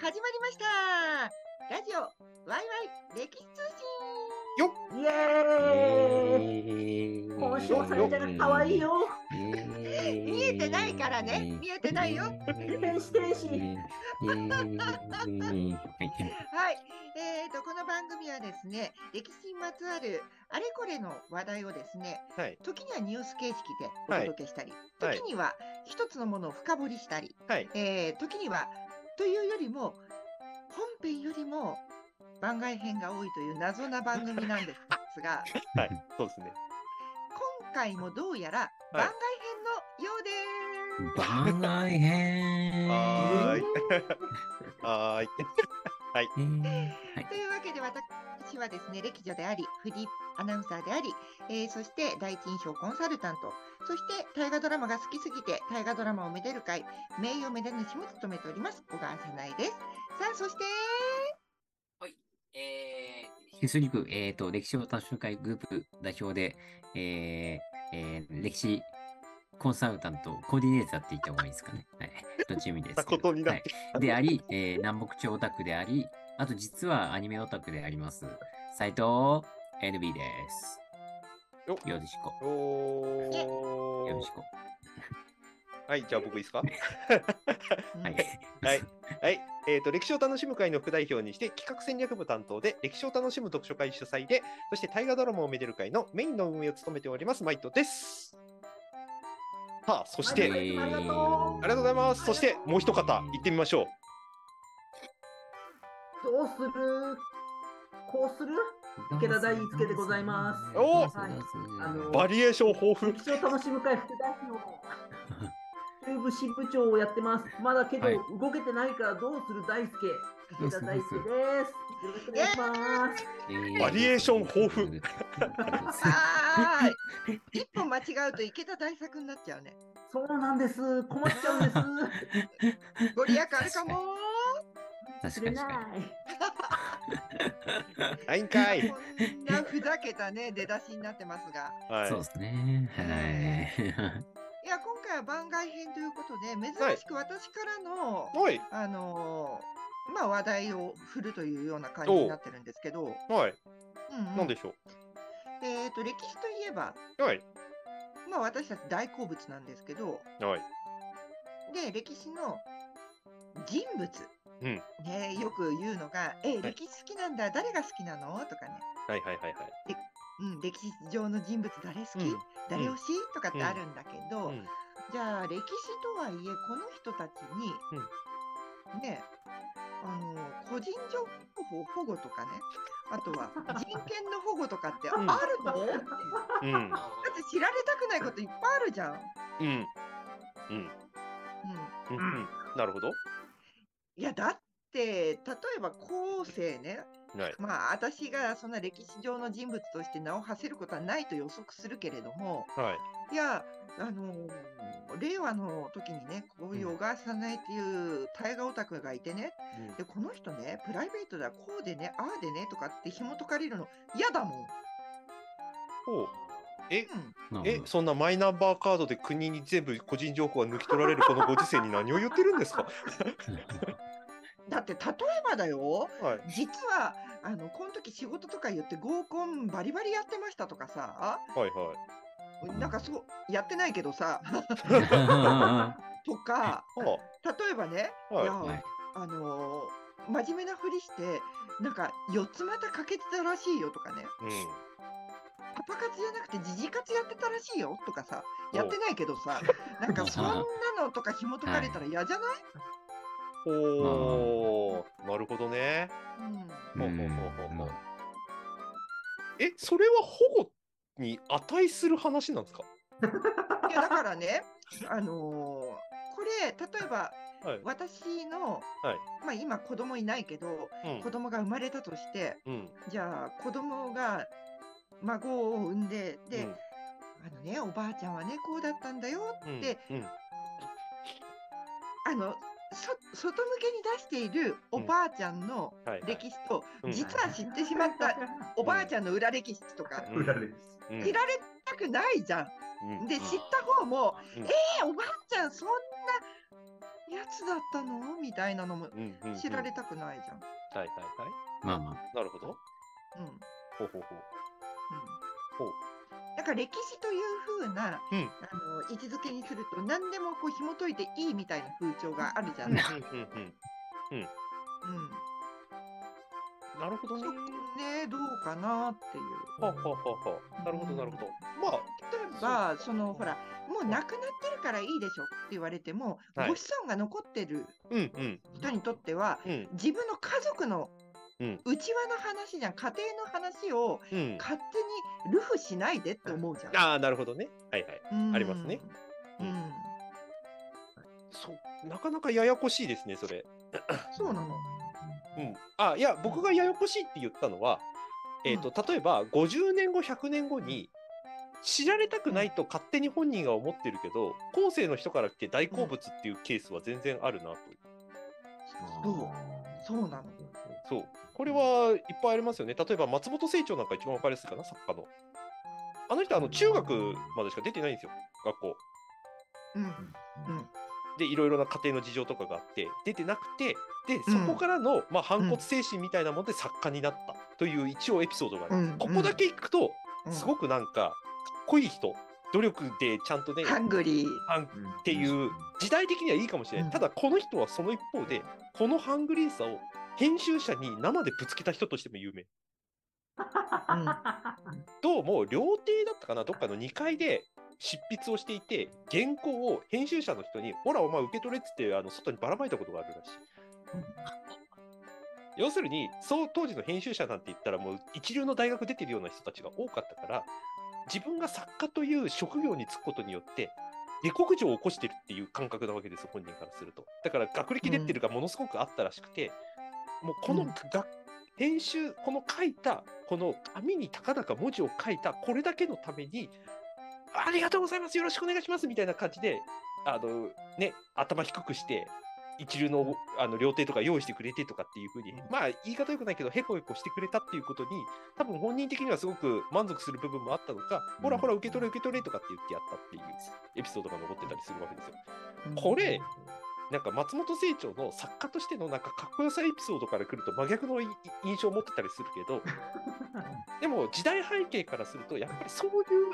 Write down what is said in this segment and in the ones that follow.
始まりました。ラジオワイワイ歴史通よイエーイ。今週もされちゃんが可愛いよ。信見えてないからね。見えてないよ。天使天使はい、えーとこの番組はですね歴史にまつわるあれこれの話題をですねはい。時にはニュース形式でおはい。届けしたり、はい時には一つのものを深掘りしたり、はい。えー時にはというよりも本編よりも番外編が多いという謎な番組なんですが はい。そうですね。今回もどうやら番外編のようです。番外編はーい。はーい。はい。というわけで私はですね歴女でありフリーアナウンサーであり、えーそして第一印象コンサルタントそして大河ドラマが好きすぎて大河ドラマをめでる会名誉めで主も務めております小川さないです。さあそしてえー、ヒスリク、えっ、と、歴史を多種会グループ代表で、えーえー歴史コンサルタント、コーディネーターって言った方がいいですかね。はい。どっちもいいです。ことになっはい。であり、えー南北朝オタクであり、あと実はアニメオタクであります、斉藤 NB です。よよろしく。おーよろしく。はい。じゃあ僕いいですか？う んはい。はい。はい。えっ、と、歴史を楽しむ会の副代表にして、企画戦略部担当で、歴史を楽しむ読書会主催で、そして大河ドラマをめでる会のメインの運営を務めております、マイトです。さあ、そして、はいありがとう。ございます。そして、もう一方、行ってみましょう。どうする？こうする？池田大輔でございます。おはいあのバリエーション豊富。歴。史を楽しむ会副代表中部支部長をやってます。まだけど、はい。動けてないからどうする？大輔池田大輔ですよろしくお願いしますバリエーション豊富 あー一歩間違うと池田大作になっちゃうね。そうなんです困っちゃうんですご利益あるかも確かにはいんかい。こんなふざけたね出だしになってますが。はいに。そうですね。はい。いや今回は番外編ということで珍しく私からの、はい。あのーまあ話題を振るというような感じになってるんですけど、はい。うんうん。なんでしょえっ、と歴史といえば、う。はい。まあ私たち大好物なんですけど、はい。で歴史の人物、うん。ねよく言うのが、えはい。歴史好きなんだ。誰が好きなの？とかね、はいはいはいはい。うん、歴史上の人物誰好き、うん。誰推し、とかってあるんだけど、うん。じゃあ歴史とはいえこの人たちに、ねあの個人情報保護とかねあとは 人権の保護とかってあるうんの、っていううん。だって知られたくないこといっぱいあるじゃん。うん。うん。うん、うん。うん。なるほど。いやだって例えば後世ねはい。まあ私がそんな歴史上の人物として名を馳せることはないと予測するけれどもはい。いやあのー令和の時にねこういう小川さないっていう大河オタクがいてねでこの人ねプライベートではこうでねああでねとかって紐解かれるの嫌だもん。ほう。え、うんえ、そんなマイナンバーカードで国に全部個人情報が抜き取られるこのご時世に何を言ってるんですか？だって例えばだよはい。実はあのこの時仕事とか言って合コンバリバリやってましたとかさはいはい。なんかそうやってないけどさ。とかは例えばね、はい。いやはい。あのー真面目なふりしてなんか四つ股かけてたらしいよとかね。あ。うん。パパ活じゃなくてジジ活やってたらしいよとかさおやってないけどさ なんかそんなのとか紐解かれたら嫌じゃない、ほー。なるほどね。うん。ほうほうほうほうほう。え、それは保護に値する話なんですか？いやだからね、あのーこれ例えばはい。私の、はいまあ今子供いないけどうん子供が生まれたとしてうん。じゃあ子供が孫を産んでで、うんあのねおばあちゃんはねこうだったんだようんって、うん。あのそ外向けに出しているおばあちゃんのはい。歴史と、うん実は知ってしまったおばあちゃんの裏歴史とか、知られたくないじゃん。うんで知った方もうんえー、おばあちゃんそんなやつだったの？みたいなのもうんうんうん知られたくないじゃん。はいはいはい。まあまあ。なるほど。うんうんほうほうほう。ほうだから歴史という風な、うんあの位置づけにすると何でもこう紐解いていいみたいな風潮があるじゃない。うんうんうん。うんなるほどねそ。ねどうかなっていう。はあはあはあはあなるほどなるほど。まあ、例えばそのほらもう亡くなってるからいいでしょって言われても、はいご子孫が残ってるうんうん人にとってはうん自分の家族のうん内輪の話じゃん家庭の話をうん。勝手にルフしないでって思うじゃん。ああ、なるほどね。はいはい。うんありますね。うん、そう、なかなかややこしいですね、それ。そうなの。うん。あ、いや、僕がややこしいって言ったのは、えっ、と、例えば、50年後、100年後に、知られたくないと勝手に本人が思ってるけど、後世の人から来て大好物っていうケースは全然あるなと。そうそうなの。そう。これはいっぱいありますよね。例えば、松本清張なんか一番わかりやすいかな、作家の。あの人、あの、中学までしか出てないんですよ、学校。うんうんで、いろいろな家庭の事情とかがあって、出てなくて、で、そこからの、まあ、反骨精神みたいなもので作家になったという一応エピソードがあるんです。うんここだけ聞くと、うんすごくなんか、かっこいい人、努力でちゃんとね、ハングリー。あんっていう時代的にはいいかもしれない。うんただ、この人はその一方で、このハングリーさを編集者に生でぶつけた人としても有名。どうも、料亭だったかな、どっかの2階で執筆をしていて、原稿を編集者の人に、ほら、お前受け取れっつって、あの外にばらまいたことがあるらしい。要するに、そう当時の編集者なんて言ったら、もう一流の大学出てるような人たちが多かったから、自分が作家という職業に就くことによって、下克上を起こしてるっていう感覚なわけですよ、本人からすると。だから、学歴出てるがものすごくあったらしくて、もうこのうん。が、編集、この書いた、この紙にたかだか文字を書いた、これだけのために、ありがとうございます、よろしくお願いしますみたいな感じで、あのね、頭低くして、一流のあの料亭とか用意してくれてとかっていうふうに、まあ言い方よくないけど、へこへこしてくれたっていうことに、多分本人的にはすごく満足する部分もあったのか、ほらほら受け取れ受け取れとかって言ってやったっていうエピソードが残ってたりするわけですよ。これ、なんか松本清張の作家としてのなんかかっこよさエピソードから来ると真逆のい印象を持ってたりするけど、でも時代背景からすると、やっぱりそういう、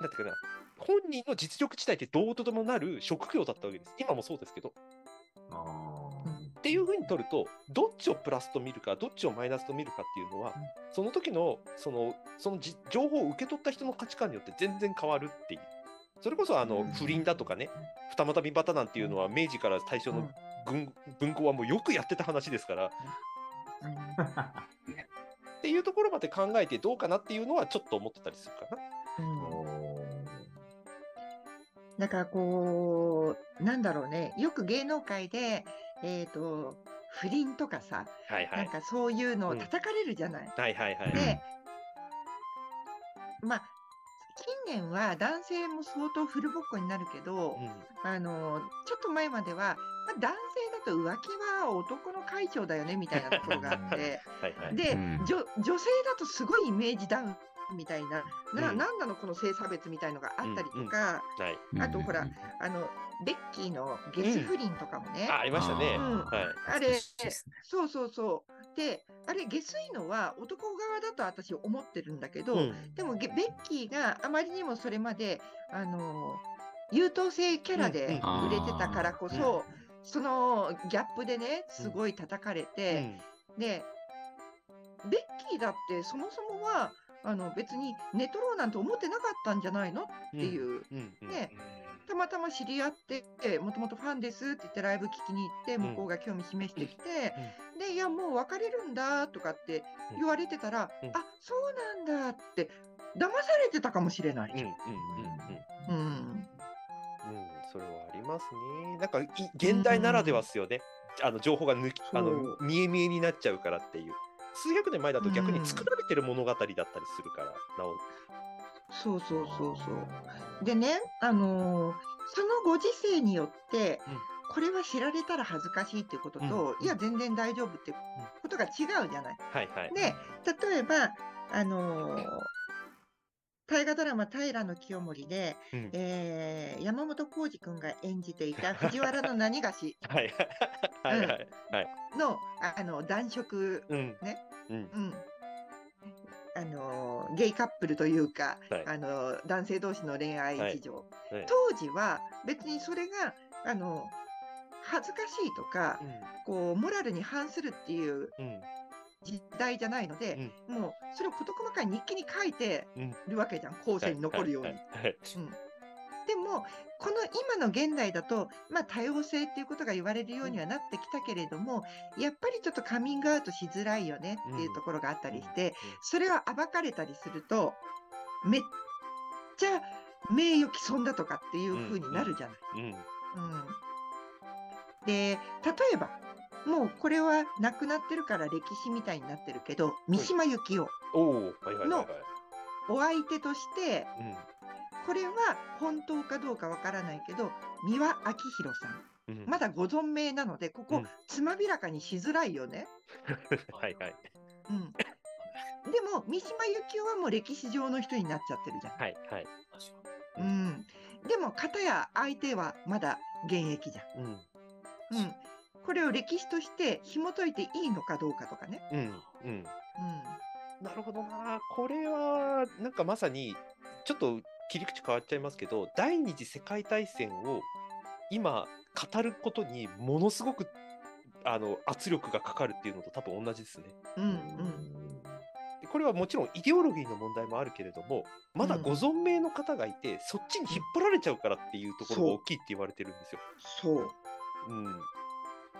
なんていうかな、本人の実力自体ってどうとでもなる職業だったわけです。今もそうですけど。っていうふうに取ると、どっちをプラスと見るか、どっちをマイナスと見るかっていうのは、その時のそのそのじ情報を受け取った人の価値観によって全然変わるっていう。それこそあのうん。不倫だとかね、二股三股なんていうのは明治から大正の軍文庫はもうよくやってた話ですから、っていうところまで考えてどうかなっていうのはちょっと思ってたりするかな。うん。だからこう、なんだろうね、よく芸能界で、えっ、と、不倫とかさ、はいはい。なんかそういうのをうん。叩かれるじゃない。はいはいはい。で、年は男性も相当フルボッコになるけど、うん。あの、ちょっと前までは、まあ、男性だと浮気は男の会長だよねみたいなところがあって、はいはい。で、うん。女女性だとすごいイメージダウンみたいな、な、うん。なんなのこの性差別みたいのがあったりとか、はい。あとほらあの、ベッキーのゲス不倫とかもね、あ、ありましたね。あれ、ねそうそうそう。で、あれ、下水のは男側だと私思ってるんだけど、うん。でもゲベッキーがあまりにもそれまで、あの優等生キャラでうん売れてたからこそ、そのギャップでね、すごい叩かれて、で、ベッキーだってそもそもは、あの別に寝取ろうなんて思ってなかったんじゃないの？っていう、うんうんね。たまたま知り合って、もともとファンですって言ってライブ聞きに行って、向こうが興味示してきて、で、いや、もう別れるんだとかって言われてたら、うん。あそうなんだって、騙されてたかもしれない。じうんそれはありますね。なんかい現代ならではですよね。あの情報が抜きあの見え見えになっちゃうからっていう。数百年前だと逆うんに作られてる物語だったりするから、なお。そうそうそうそう。でね、あのーそのご時世によって、うんこれは知られたら恥ずかしいっていうことと、うんいや、全然大丈夫ってことが違うじゃない。はいはい。で、例えば、あのー大河ドラマ平清盛で、うん。えー山本浩二君が演じていた 藤原の何がしはい。はいはい。のああの男色、うん。ね。うん。うん、あのゲイカップルというか、はい。あの男性同士の恋愛事情、はい。当時は別にそれがあの恥ずかしいとか、こうモラルに反するっていううん。うん。時代じゃないので、もうそれを事細かい日記に書いてうんるわけじゃん、後世に残るように。うんでもこの今の現代だと、まあ、多様性っていうことが言われるようにはなってきたけれども、やっぱりちょっとカミングアウトしづらいよねっていうところがあったりして、それは暴かれたりするとめっちゃ名誉毀損だとかっていう風になるじゃない。うん。うんで例えばもうこれはなくなってるから歴史みたいになってるけど三島由紀夫おお。相手としてうん。これは本当かどうかわからないけど三輪明宏さんうん。まだご存命なのでここ、うんつまびらかにしづらいよね。はいはい。うん、でも三島由紀夫はもう歴史上の人になっちゃってるじゃん。はいはい。うん、でも片や相手はまだ現役じゃん。うん。うん、これを歴史として紐解いていいのかどうかとかね。うん。うん。うんなるほどな。これは、なんかまさに、ちょっと切り口変わっちゃいますけど、第二次世界大戦を今語ることにものすごくあの圧力がかかるっていうのと多分同じですね。うんうんでこれはもちろんイデオロギーの問題もあるけれども、まだご存命の方がいて、そっちに引っ張られちゃうからっていうところが大きいって言われてるんですよ。そう。うん。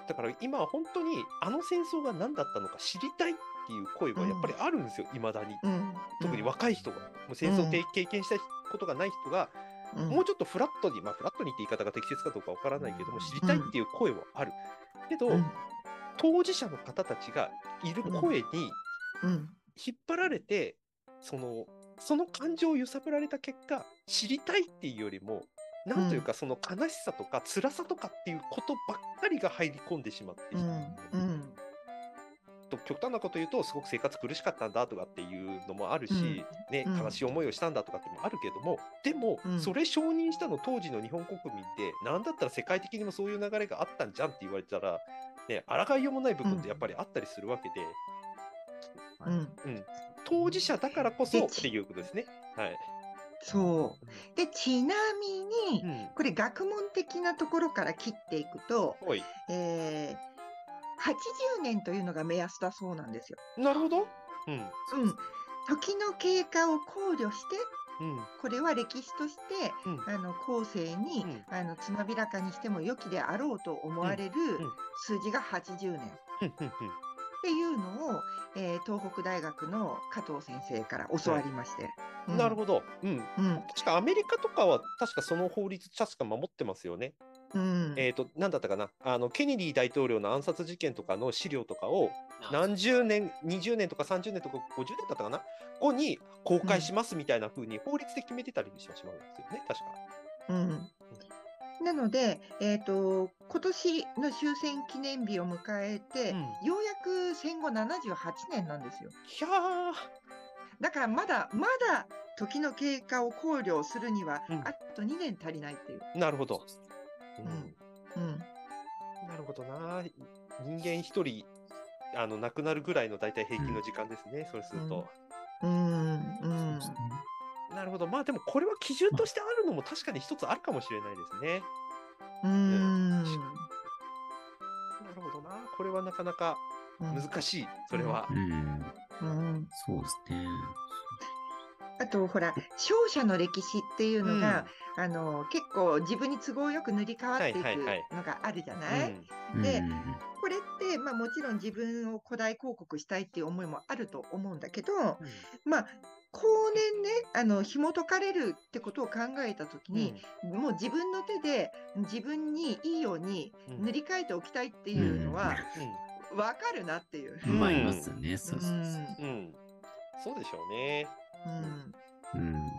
だから今は本当にあの戦争が何だったのか知りたいっていう声はやっぱりあるんですよ、いまだに。うん、特に若い人が、もう戦争を経経験したことがない人が、うん、もうちょっとフラットに、まあフラットにって言い方が適切かどうかわからないけども、知りたいっていう声はある。けど、うん。当事者の方たちがいる声にうん。引っ張られて、その、その感情を揺さぶられた結果、知りたいっていうよりも、なんというか、その悲しさとか辛さとかっていうことばっかりが入り込んでしまっている。うん。うん。と極端なこと言うとすごく生活苦しかったんだとかっていうのもあるし、うん。ね、うん。悲しい思いをしたんだとかってもあるけどもでも、うん。それ承認したの当時の日本国民でなんだったら世界的にもそういう流れがあったんじゃんって言われたら、ね、抗いようもない部分ってやっぱりあったりするわけで、うん。当事者だからこそでっていうことですね。はいそう。で、ちなみに、うん。これ学問的なところから切っていくと、えー80年というのが目安だそうなんですよ。なるほど。うん。うん。時の経過を考慮して、うん。これは歴史として、うん。あの後世に、うん。あのつまびらかにしても良きであろうと思われるうん。数字が80年。っふん。ふん。ふん。ていうのを、えー東北大学の加藤先生から教わりまして。うんなるほど。うん。うん。確かアメリカとかは確かその法律確か守ってますよね。うん。えっ、と、なんだったかな、あのケネディ大統領の暗殺事件とかの資料とかを、何十年、20年とか30年とか50年だったかな、後に公開しますみたいな風に法律で決めてたりしましまうんですよね、確か。うん。なので、えー、と今年の終戦記念日を迎えて、うん。ようやく戦後78年なんですよ。いやだからまだまだ時の経過を考慮するには、うんあと2年足りないっていう。ー、なるほど。うんうんなるほどな。人間一人、あの亡くなるぐらいの大体平均の時間ですね、それすると。うんうんなるほど。まあでもこれは基準としてあるのも確かに一つあるかもしれないですね。うんなるほどな。これはなかなかうん難しい、それは。うん、うん。そうですね。あとほら勝者の歴史っていうのが、あの結構自分に都合よく塗り替わっていくのがあるじゃない、うん。でうんこれって、まあ、もちろん自分を古代広告したいっていう思いもあると思うんだけど、まあ後年ねあの紐解かれるってことを考えた時に、もう自分の手で自分にいいようにうん。塗り替えておきたいっていうのはう分かるなっていう。うんまあ、いますよね。そうそうそう。ん、うん、そうでしょうね。うんうん。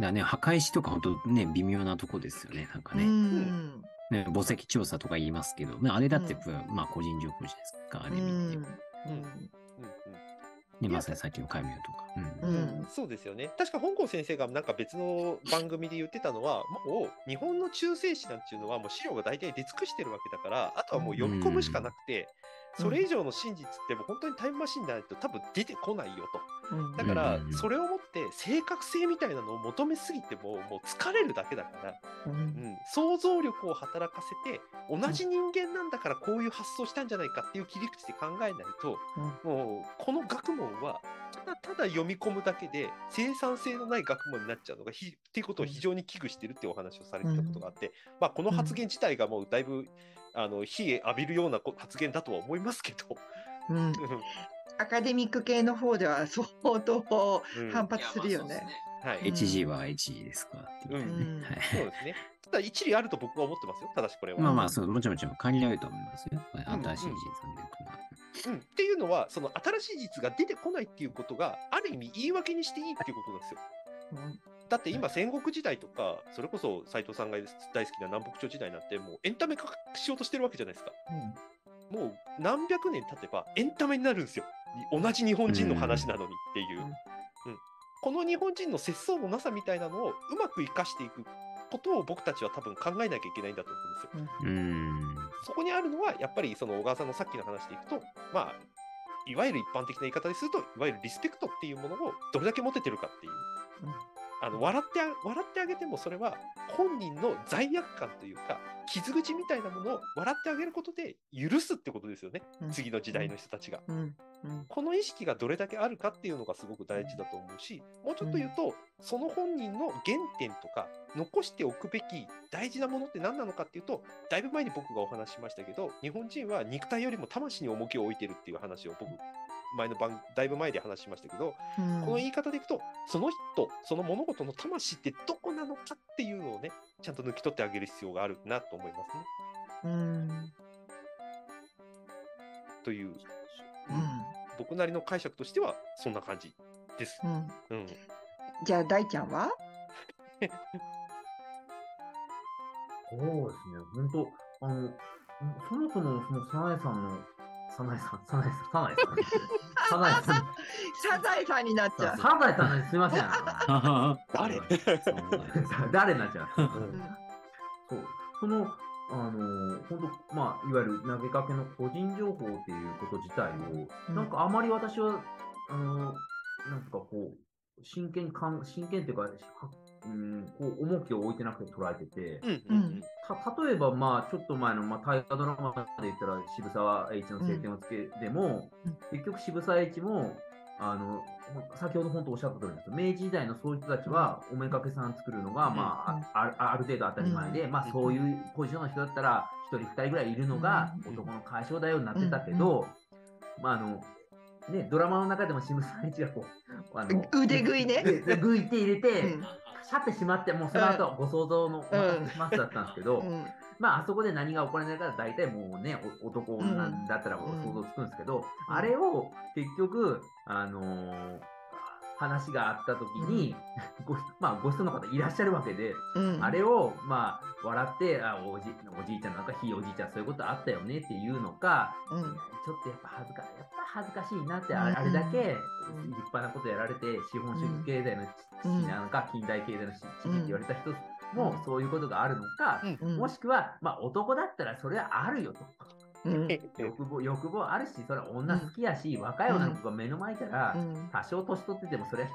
だね、墓石とか本当ね、微妙なとこですよね。なんかうね。んね墓石調査とか言いますけど、ね、あれだって、まあ個人情報じゃないですか、あれ見て。うんうんうんね、まさにさっきの海名とか。ううんんそうですよね。確か香港先生がなんか別の番組で言ってたのは、もう日本の中世史なんていうのはもう資料が大体出尽くしてるわけだから、あとはもう読み込むしかなくて、それ以上の真実ってもう本当にタイムマシンでないと多分出てこないよと。うん。だからうんそれをもって正確性みたいなのを求めすぎてももう疲れるだけだから、うん。うん、想像力を働かせて同じ人間なんだからこういう発想したんじゃないかっていう切り口で考えないと、もうこの学問はただただ読み込むだけで生産性のない学問になっちゃうのがひっていうことを非常に危惧してるっていうお話をされてたことがあって、まあ、この発言自体がもうだいぶあの火浴びるようなこ発言だとは思いますけど、うんアカデミック系の方では相当うん反発するよね。はい、うん HG は HG ですかそうですね。ただ一理あると僕は思ってますよ。ただしこれは。まあまあ、そう、もちろんもちろん関係あると思いますよ。新しい事実を見るとは。うん、っていうのは、その新しい事実が出てこないっていうことが、ある意味言い訳にしていいっていうことなんですよ。だって今、戦国時代とか、それこそ斉藤さんが大好きな南北朝時代なんて、もうエンタメ化しようとしてるわけじゃないですか。もう何百年経てばエンタメになるんですよ。同じ日本人の話なのにっていう。うんうんこの日本人の節操のなさみたいなのをうまく生かしていくことを僕たちは多分考えなきゃいけないんだと思うんですよ。うん。そこにあるのは、やっぱりその小川さんのさっきの話でいくと、まあ、いわゆる一般的な言い方ですると、いわゆるリスペクトっていうものをどれだけ持ててるかっていう。うんあの笑ってあ笑ってあげても、それは本人の罪悪感というか、傷口みたいなものを笑ってあげることで許すってことですよね、うん。次の時代の人たちが。うん。うん。この意識がどれだけあるかっていうのがすごく大事だと思うし、もうちょっと言うと、その本人の原点とか、残しておくべき大事なものって何なのかっていうと、だいぶ前に僕がお話ししましたけど、日本人は肉体よりも魂に重きを置いてるっていう話を僕、前の番、だいぶ前で話しましたけど、うん。この言い方でいくと、その人、その物事の魂ってどこなのかっていうのをね、ちゃんと抜き取ってあげる必要があるなと思いますね。うん。という、僕なりの解釈としては、そんな感じです。うん。うん。うん。じゃあ大ちゃんは？そうですね、本当、あの、そもそもそのサナエさんの、サナエさん、サナエさん、サナエさん、サナエさん、サザエさんになっちゃう。サナエさんですみません。誰？誰になっちゃううん。そう、その、あの、本当、まあ、いわゆる投げかけの個人情報っていうこと自体を、うん。なんかあまり私は、あの、なんかこう、真剣にかん、真剣っていうか、はうん、こう、重きを置いてなくて捉えてて、うんうん。うんた例えば、まあ、ちょっと前の、まあ、大河ドラマで言ったら、渋沢栄一の晴天をつけでも、うん。結局渋沢栄一も、あの、先ほど本当おっしゃった通りです明治時代のそういう人たちは、おめかけさん作るのが、うんまあ、ああある程度当たり前で、うん。まあ、そういうポジションの人だったら、一人二人ぐらいいるのがうん男の解消だよになってたけど、まあ、あの、ね、ドラマの中でも渋沢栄一がこう、あの腕食いね。でぐいて入れて、うんシャってしまって、もうその後ご想像のお任せしますだったんですけど、うん。まあ、あそこで何が起こらないから、大体もうね、お男なんだったらうん。想像つくんですけど、うん。あれを結局、あのー話があった時に、ご まあ、ご人の方いらっしゃるわけで、うん。あれを、まあ、笑って、あおじおじいちゃんなんか、ひいおじいちゃん、そういうことあったよねっていうのか、うん。ちょっとやっぱ恥ずかやっぱ恥ずかしいなって、あうん。あれだけうん。立派なことやられて、資本主義経済の父うん。なのか、近代経済の父って言われた人もうん。そういうことがあるのか、うん。もしくは、まあ、男だったらそれはあるよと。うん。欲望欲望あるし、それは女好きやし、若い女の子が目の前いたら、うん。多少年取っててもそれ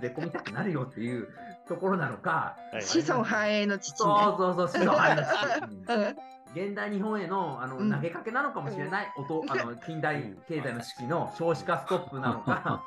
連れ込みたくなるよっていう ところなのか、はい子孫繁栄の父。ね。そうそうそう、子孫繁栄の父。うん。うん現代日本へのあの、うん。投げかけなのかもしれない、音あの近代経済の式の少子化ストップなのか。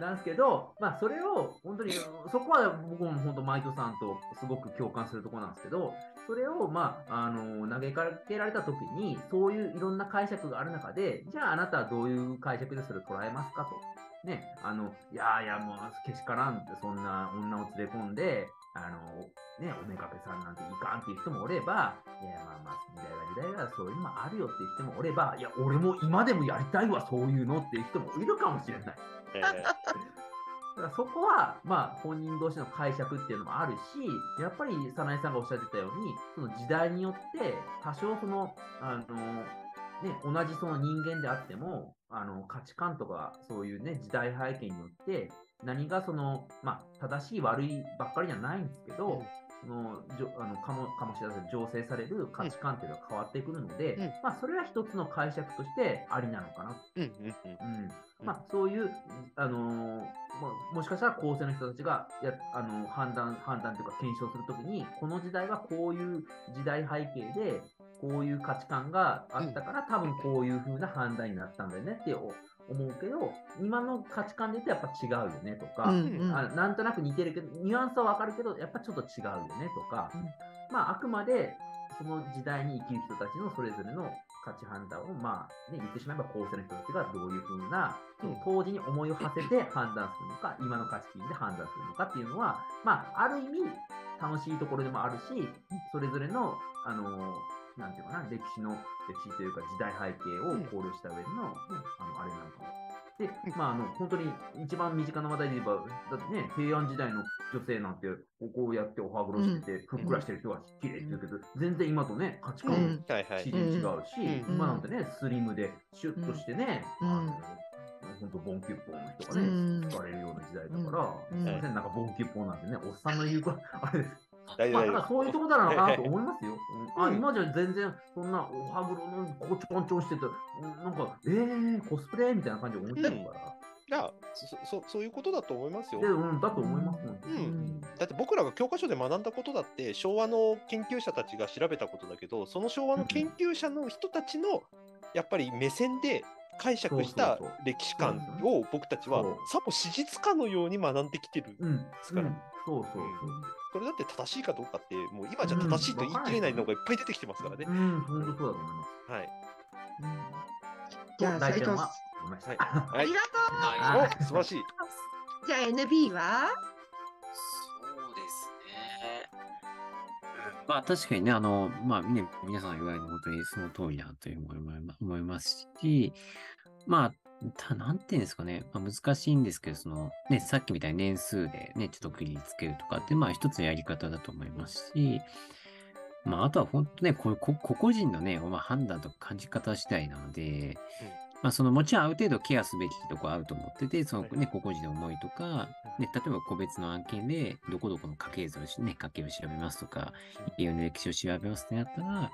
なんですけど、まあ、それを本当に、そこは僕も本当、マイトさんとすごく共感するところなんですけど、それを、まあ、あの投げかけられたときに、そういういろんな解釈がある中で、じゃああなたはどういう解釈でそれを捉えますかと。ね、あの、いやいや、もう、けしからんって、そんな女を連れ込んで、あの、ね、おめかけさんなんていかんっていう人もおれば、いや、まあまあ、時代は時代はそういうのもあるよっていう人もおれば、いや、俺も今でもやりたいわ、そういうのっていう人もいるかもしれない。えだからそこは、まあ、本人同士の解釈っていうのもあるし、やっぱり早苗さんがおっしゃってたように、その時代によって、多少その、あの、ね、同じその人間であっても、あの価値観とかそういうね、時代背景によって、何がその、まあ、正しい悪いばっかりじゃないんですけど、そのじょあのかもかもしれない醸成される価値観っていうのは変わってくるので、うん。まあ、それは一つの解釈としてありなのかな。うんうんうん。うん。まあ、そういう、あのーまあ、もしかしたら後世の人たちがやあの判断判断というか検証するときに、この時代はこういう時代背景で、こういう価値観があったから、多分こういう風な判断になったんだよねってお思うけど、今の価値観で言うとやっぱ違うよねとか、うんうん。あなんとなく似てるけど、ニュアンスはわかるけど、やっぱちょっと違うよねとか、うん。まあ、あくまでその時代に生きる人たちのそれぞれの価値判断を、まあね、言ってしまえば後世の人たちがどういうふうな、その当時に思いを馳せて判断するのか、今の価値観で判断するのかっていうのは、まあ、ある意味楽しいところでもあるし、それぞれの、あのなんていうかな、歴史の、歴史というか時代背景を考慮した上での、あの、あれなのかな。で、まあ、あの、本当に一番身近な話題で言えば、だってね、平安時代の女性なんて、こうやってお歯黒してて、ふっくらしてる人が綺麗って言うけど、全然今とね、価値観自。然違うし、うん。今なんてね、スリムで、シュッとしてね、うん。あの本当ボンキュッポーの人がうん。ね、使われるような時代だから、うん。すいません、なんかボンキュッポーなんてね、おっさんの言うこと、あれです。大丈夫まあ、ただそういうところなのかなと思いますよ。うんあうん今じゃ全然、そんなお歯黒のこちょこんちょんしてて、うんなんか、えー、コスプレみたいな感じで思ってるから。いやそそそういうことだと思いますよで、。うん、だと思います、本当にうんだって僕らが教科書で学んだことだって昭和の研究者たちが調べたことだけどその昭和の研究者の人たちのやっぱり目線で解釈した歴史観を僕たちはさも史実かのように学んできてる。うん、すからうんそうそうそう。それだって正しいかどうかってもう今じゃ正しいと言い切れないのがいっぱい出てきてますからねう。ん、本当そうだと思います。はい。じゃあ、斉藤大ちゃんは思いました。はいあはいりがとあお素晴らしい。う。じゃあ、NB は？そうですね。うんまあ確かにね、あの、まあ、ね、皆さんが言われるの本当にその通りだという思いま思いますし、まあ、たなんていうんですかね、まあ、難しいんですけど、その、ね、さっきみたいに年数でね、ちょっと区切りつけるとかって、まあ一つのやり方だと思いますし、まああとは本当ね、こ個々人のね、まあ、判断とか感じ方次第なので、まあそのもちろんある程度ケアすべきところあると思ってて、そのね、個々人の思いとか、ね、例えば個別の案件で、どこどこの家系図をし、ね、家系を調べますとか、家の歴史を調べますってなったら、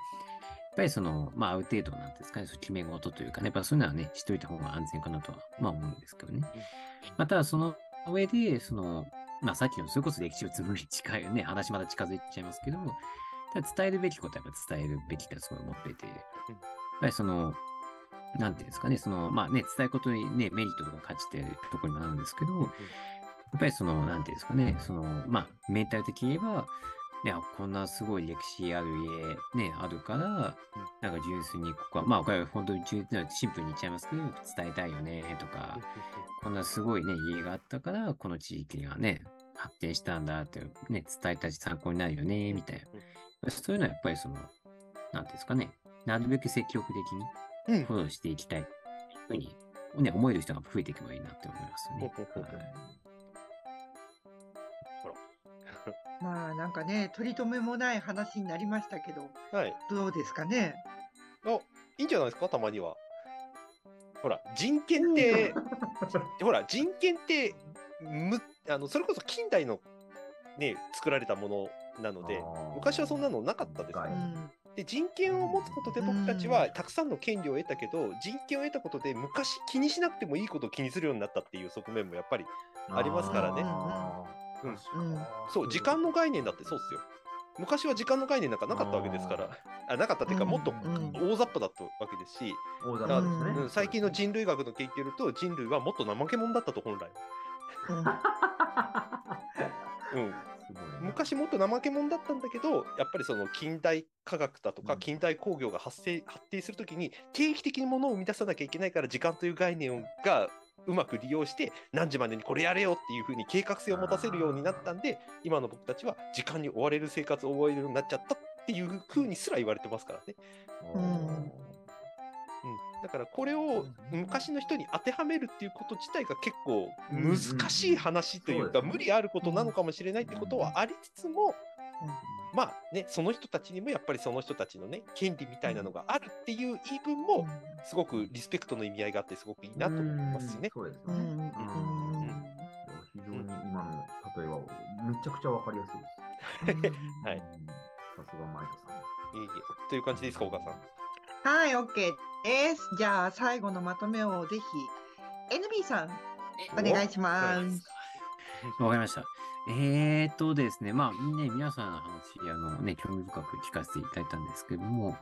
ぱりその、まあ、ある程度なんですかね、決め事というかね、やっぱそういうのはね、しといた方が安全かなとは、まあ思うんですけどね。まあ、ただその上で、その、まあさっきのそれこそ歴史を紡ぐに近いよね、話まだ近づいちゃいますけども、ただ伝えるべきことはやっぱ伝えるべきだとすごい思ってて、やっぱりその、なんていうんですかね、その、まあね、伝えることにね、メリットとか価値っていうところにもなるんですけど、やっぱりその、なんていうんですかね、その、まあ、メンタル的に言えば、いや、こんなすごい歴史ある家、ね、あるから、なんか純粋にここは、まあ、これは本当に純粋なシンプルに言っちゃいますけど、伝えたいよね、とか、こんなすごいね、家があったから、この地域がね、発展したんだって、ね、伝えたし参考になるよね、みたいな。そういうのはやっぱりその、なんていうんですかね、なるべく積極的にうん。フォローしていきたい、ふうに、ね、思える人が増えていけばいいなって思いますよね。はいまあ、なんかね、取り留めもない話になりましたけど、はい。どうですかね？あ、いいんじゃないですか、たまには。ほら、人権って、ほら、人権って、むあのそれこそ近代の、ね、作られたものなので、昔はそんなのなかったですからはいうん。で人権を持つことで僕たちはたくさんの権利を得たけど、人権を得たことで昔気にしなくてもいいことを気にするようになったっていう側面もやっぱりありますからねうん。そう時間の概念だってそうっすよ。昔は時間の概念なんかなかったわけですから。あなかったっていうかうん。もっとうん。大雑把だったわけですし、大だから雑把ですね。うん。最近の人類学の研究ると人類はもっと怠け者だったと本来、うん。昔もっと怠け者だったんだけどやっぱりその近代科学だとかうん。近代工業が発生発展するときに定期的にものを生み出さなきゃいけないから時間という概念がうまく利用して何時までにこれやれよっていうふうに計画性を持たせるようになったんで今の僕たちは時間に追われる生活を覚えるようになっちゃったっていうふうにすら言われてますからね。うん。うん、だからこれを昔の人に当てはめるっていうこと自体が結構難しい話というか無理あることなのかもしれないってことはありつつもまあね、その人たちにもやっぱりその人たちのね、権利みたいなのがあるっていう言い分も、すごくリスペクトの意味合いがあって、すごくいいなと思いますね。そうですよね。非常に今の例えはめちゃくちゃわかりやすいです。はいうんさすがマイトさん。いえいえという感じですか、岡さん。はい、OK です。じゃあ、最後のまとめをぜひ、NB さん、お願いします。わかりました。えーとですね、まあ、ね、皆さんの話、あのね、興味深く聞かせていただいたんですけども、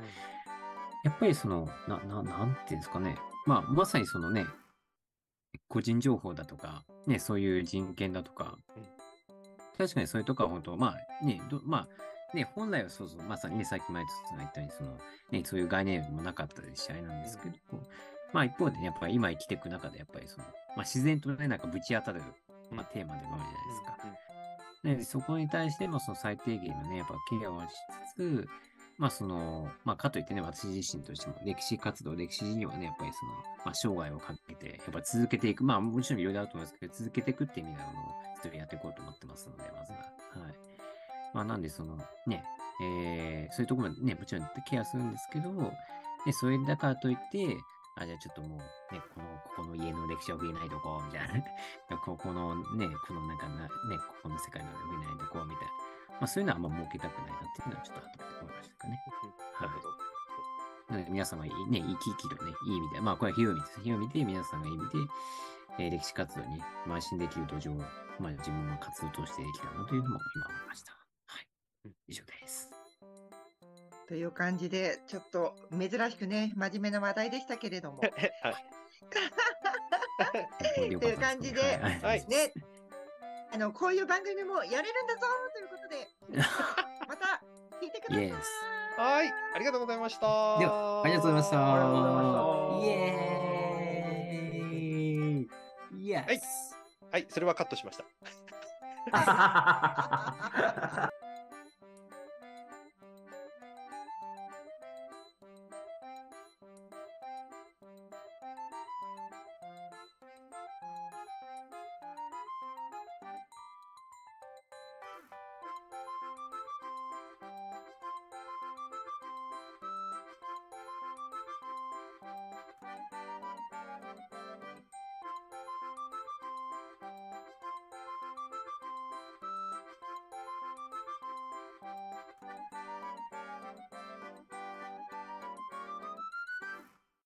やっぱりその、な、な、なんていうんですかね、まあ、まさにそのね、個人情報だとか、ね、そういう人権だとか、うん。確かにそれとか本当、まあ、ね、どまあ、ね、本来はそうそう、まさにね、さっき前とさんが言ったように、その、ね、そういう概念もなかったですし、あれなんですけど、まあ一方でね、やっぱり今生きていく中で、やっぱりその、まあ自然とね、なんかぶち当たる、まあテーマでもあるじゃないですか。で、そこに対してもその最低限のね、やっぱケアをしつつ、まあその、まあかといってね、私自身としても歴史活動、歴史にはね、やっぱりその、まあ生涯をかけて、やっぱ続けていく、まあもちろんいろいろあると思いますけど、続けていくっていう意味では、あの、一人やっていこうと思ってますので、まずは。はい。まあなんでその、ね、えー、そういうところもね、もちろんケアするんですけど、ね、それだからといって、あ、じゃあちょっともう、ね、この、ここの家の歴史を触れないとこう、みたいな。ここのね、このなんかな、ね、ここの世界の触れないとこう、みたいな。まあそういうのはあんま設けたくないなっていうのはちょっと後で思いましたかね。なるほど。なので皆様、ね、生き生きとね、いい意味で、まあこれは火を見です。火を見て、皆さんがいい意味で、えー歴史活動に邁進できる土壌を、まあ自分の活動としてできたらなというのも今思いました。はい。以上です。という感じで、ちょっと珍しくね、真面目な話題でしたけれども。はい。という感じではいね、あの、こういう番組もやれるんだぞということで、また聞いてください。はい。ありがとうございました。では、ありがとうございました。ありがとうございましたイエーイイエス。はい。それはカットしました。は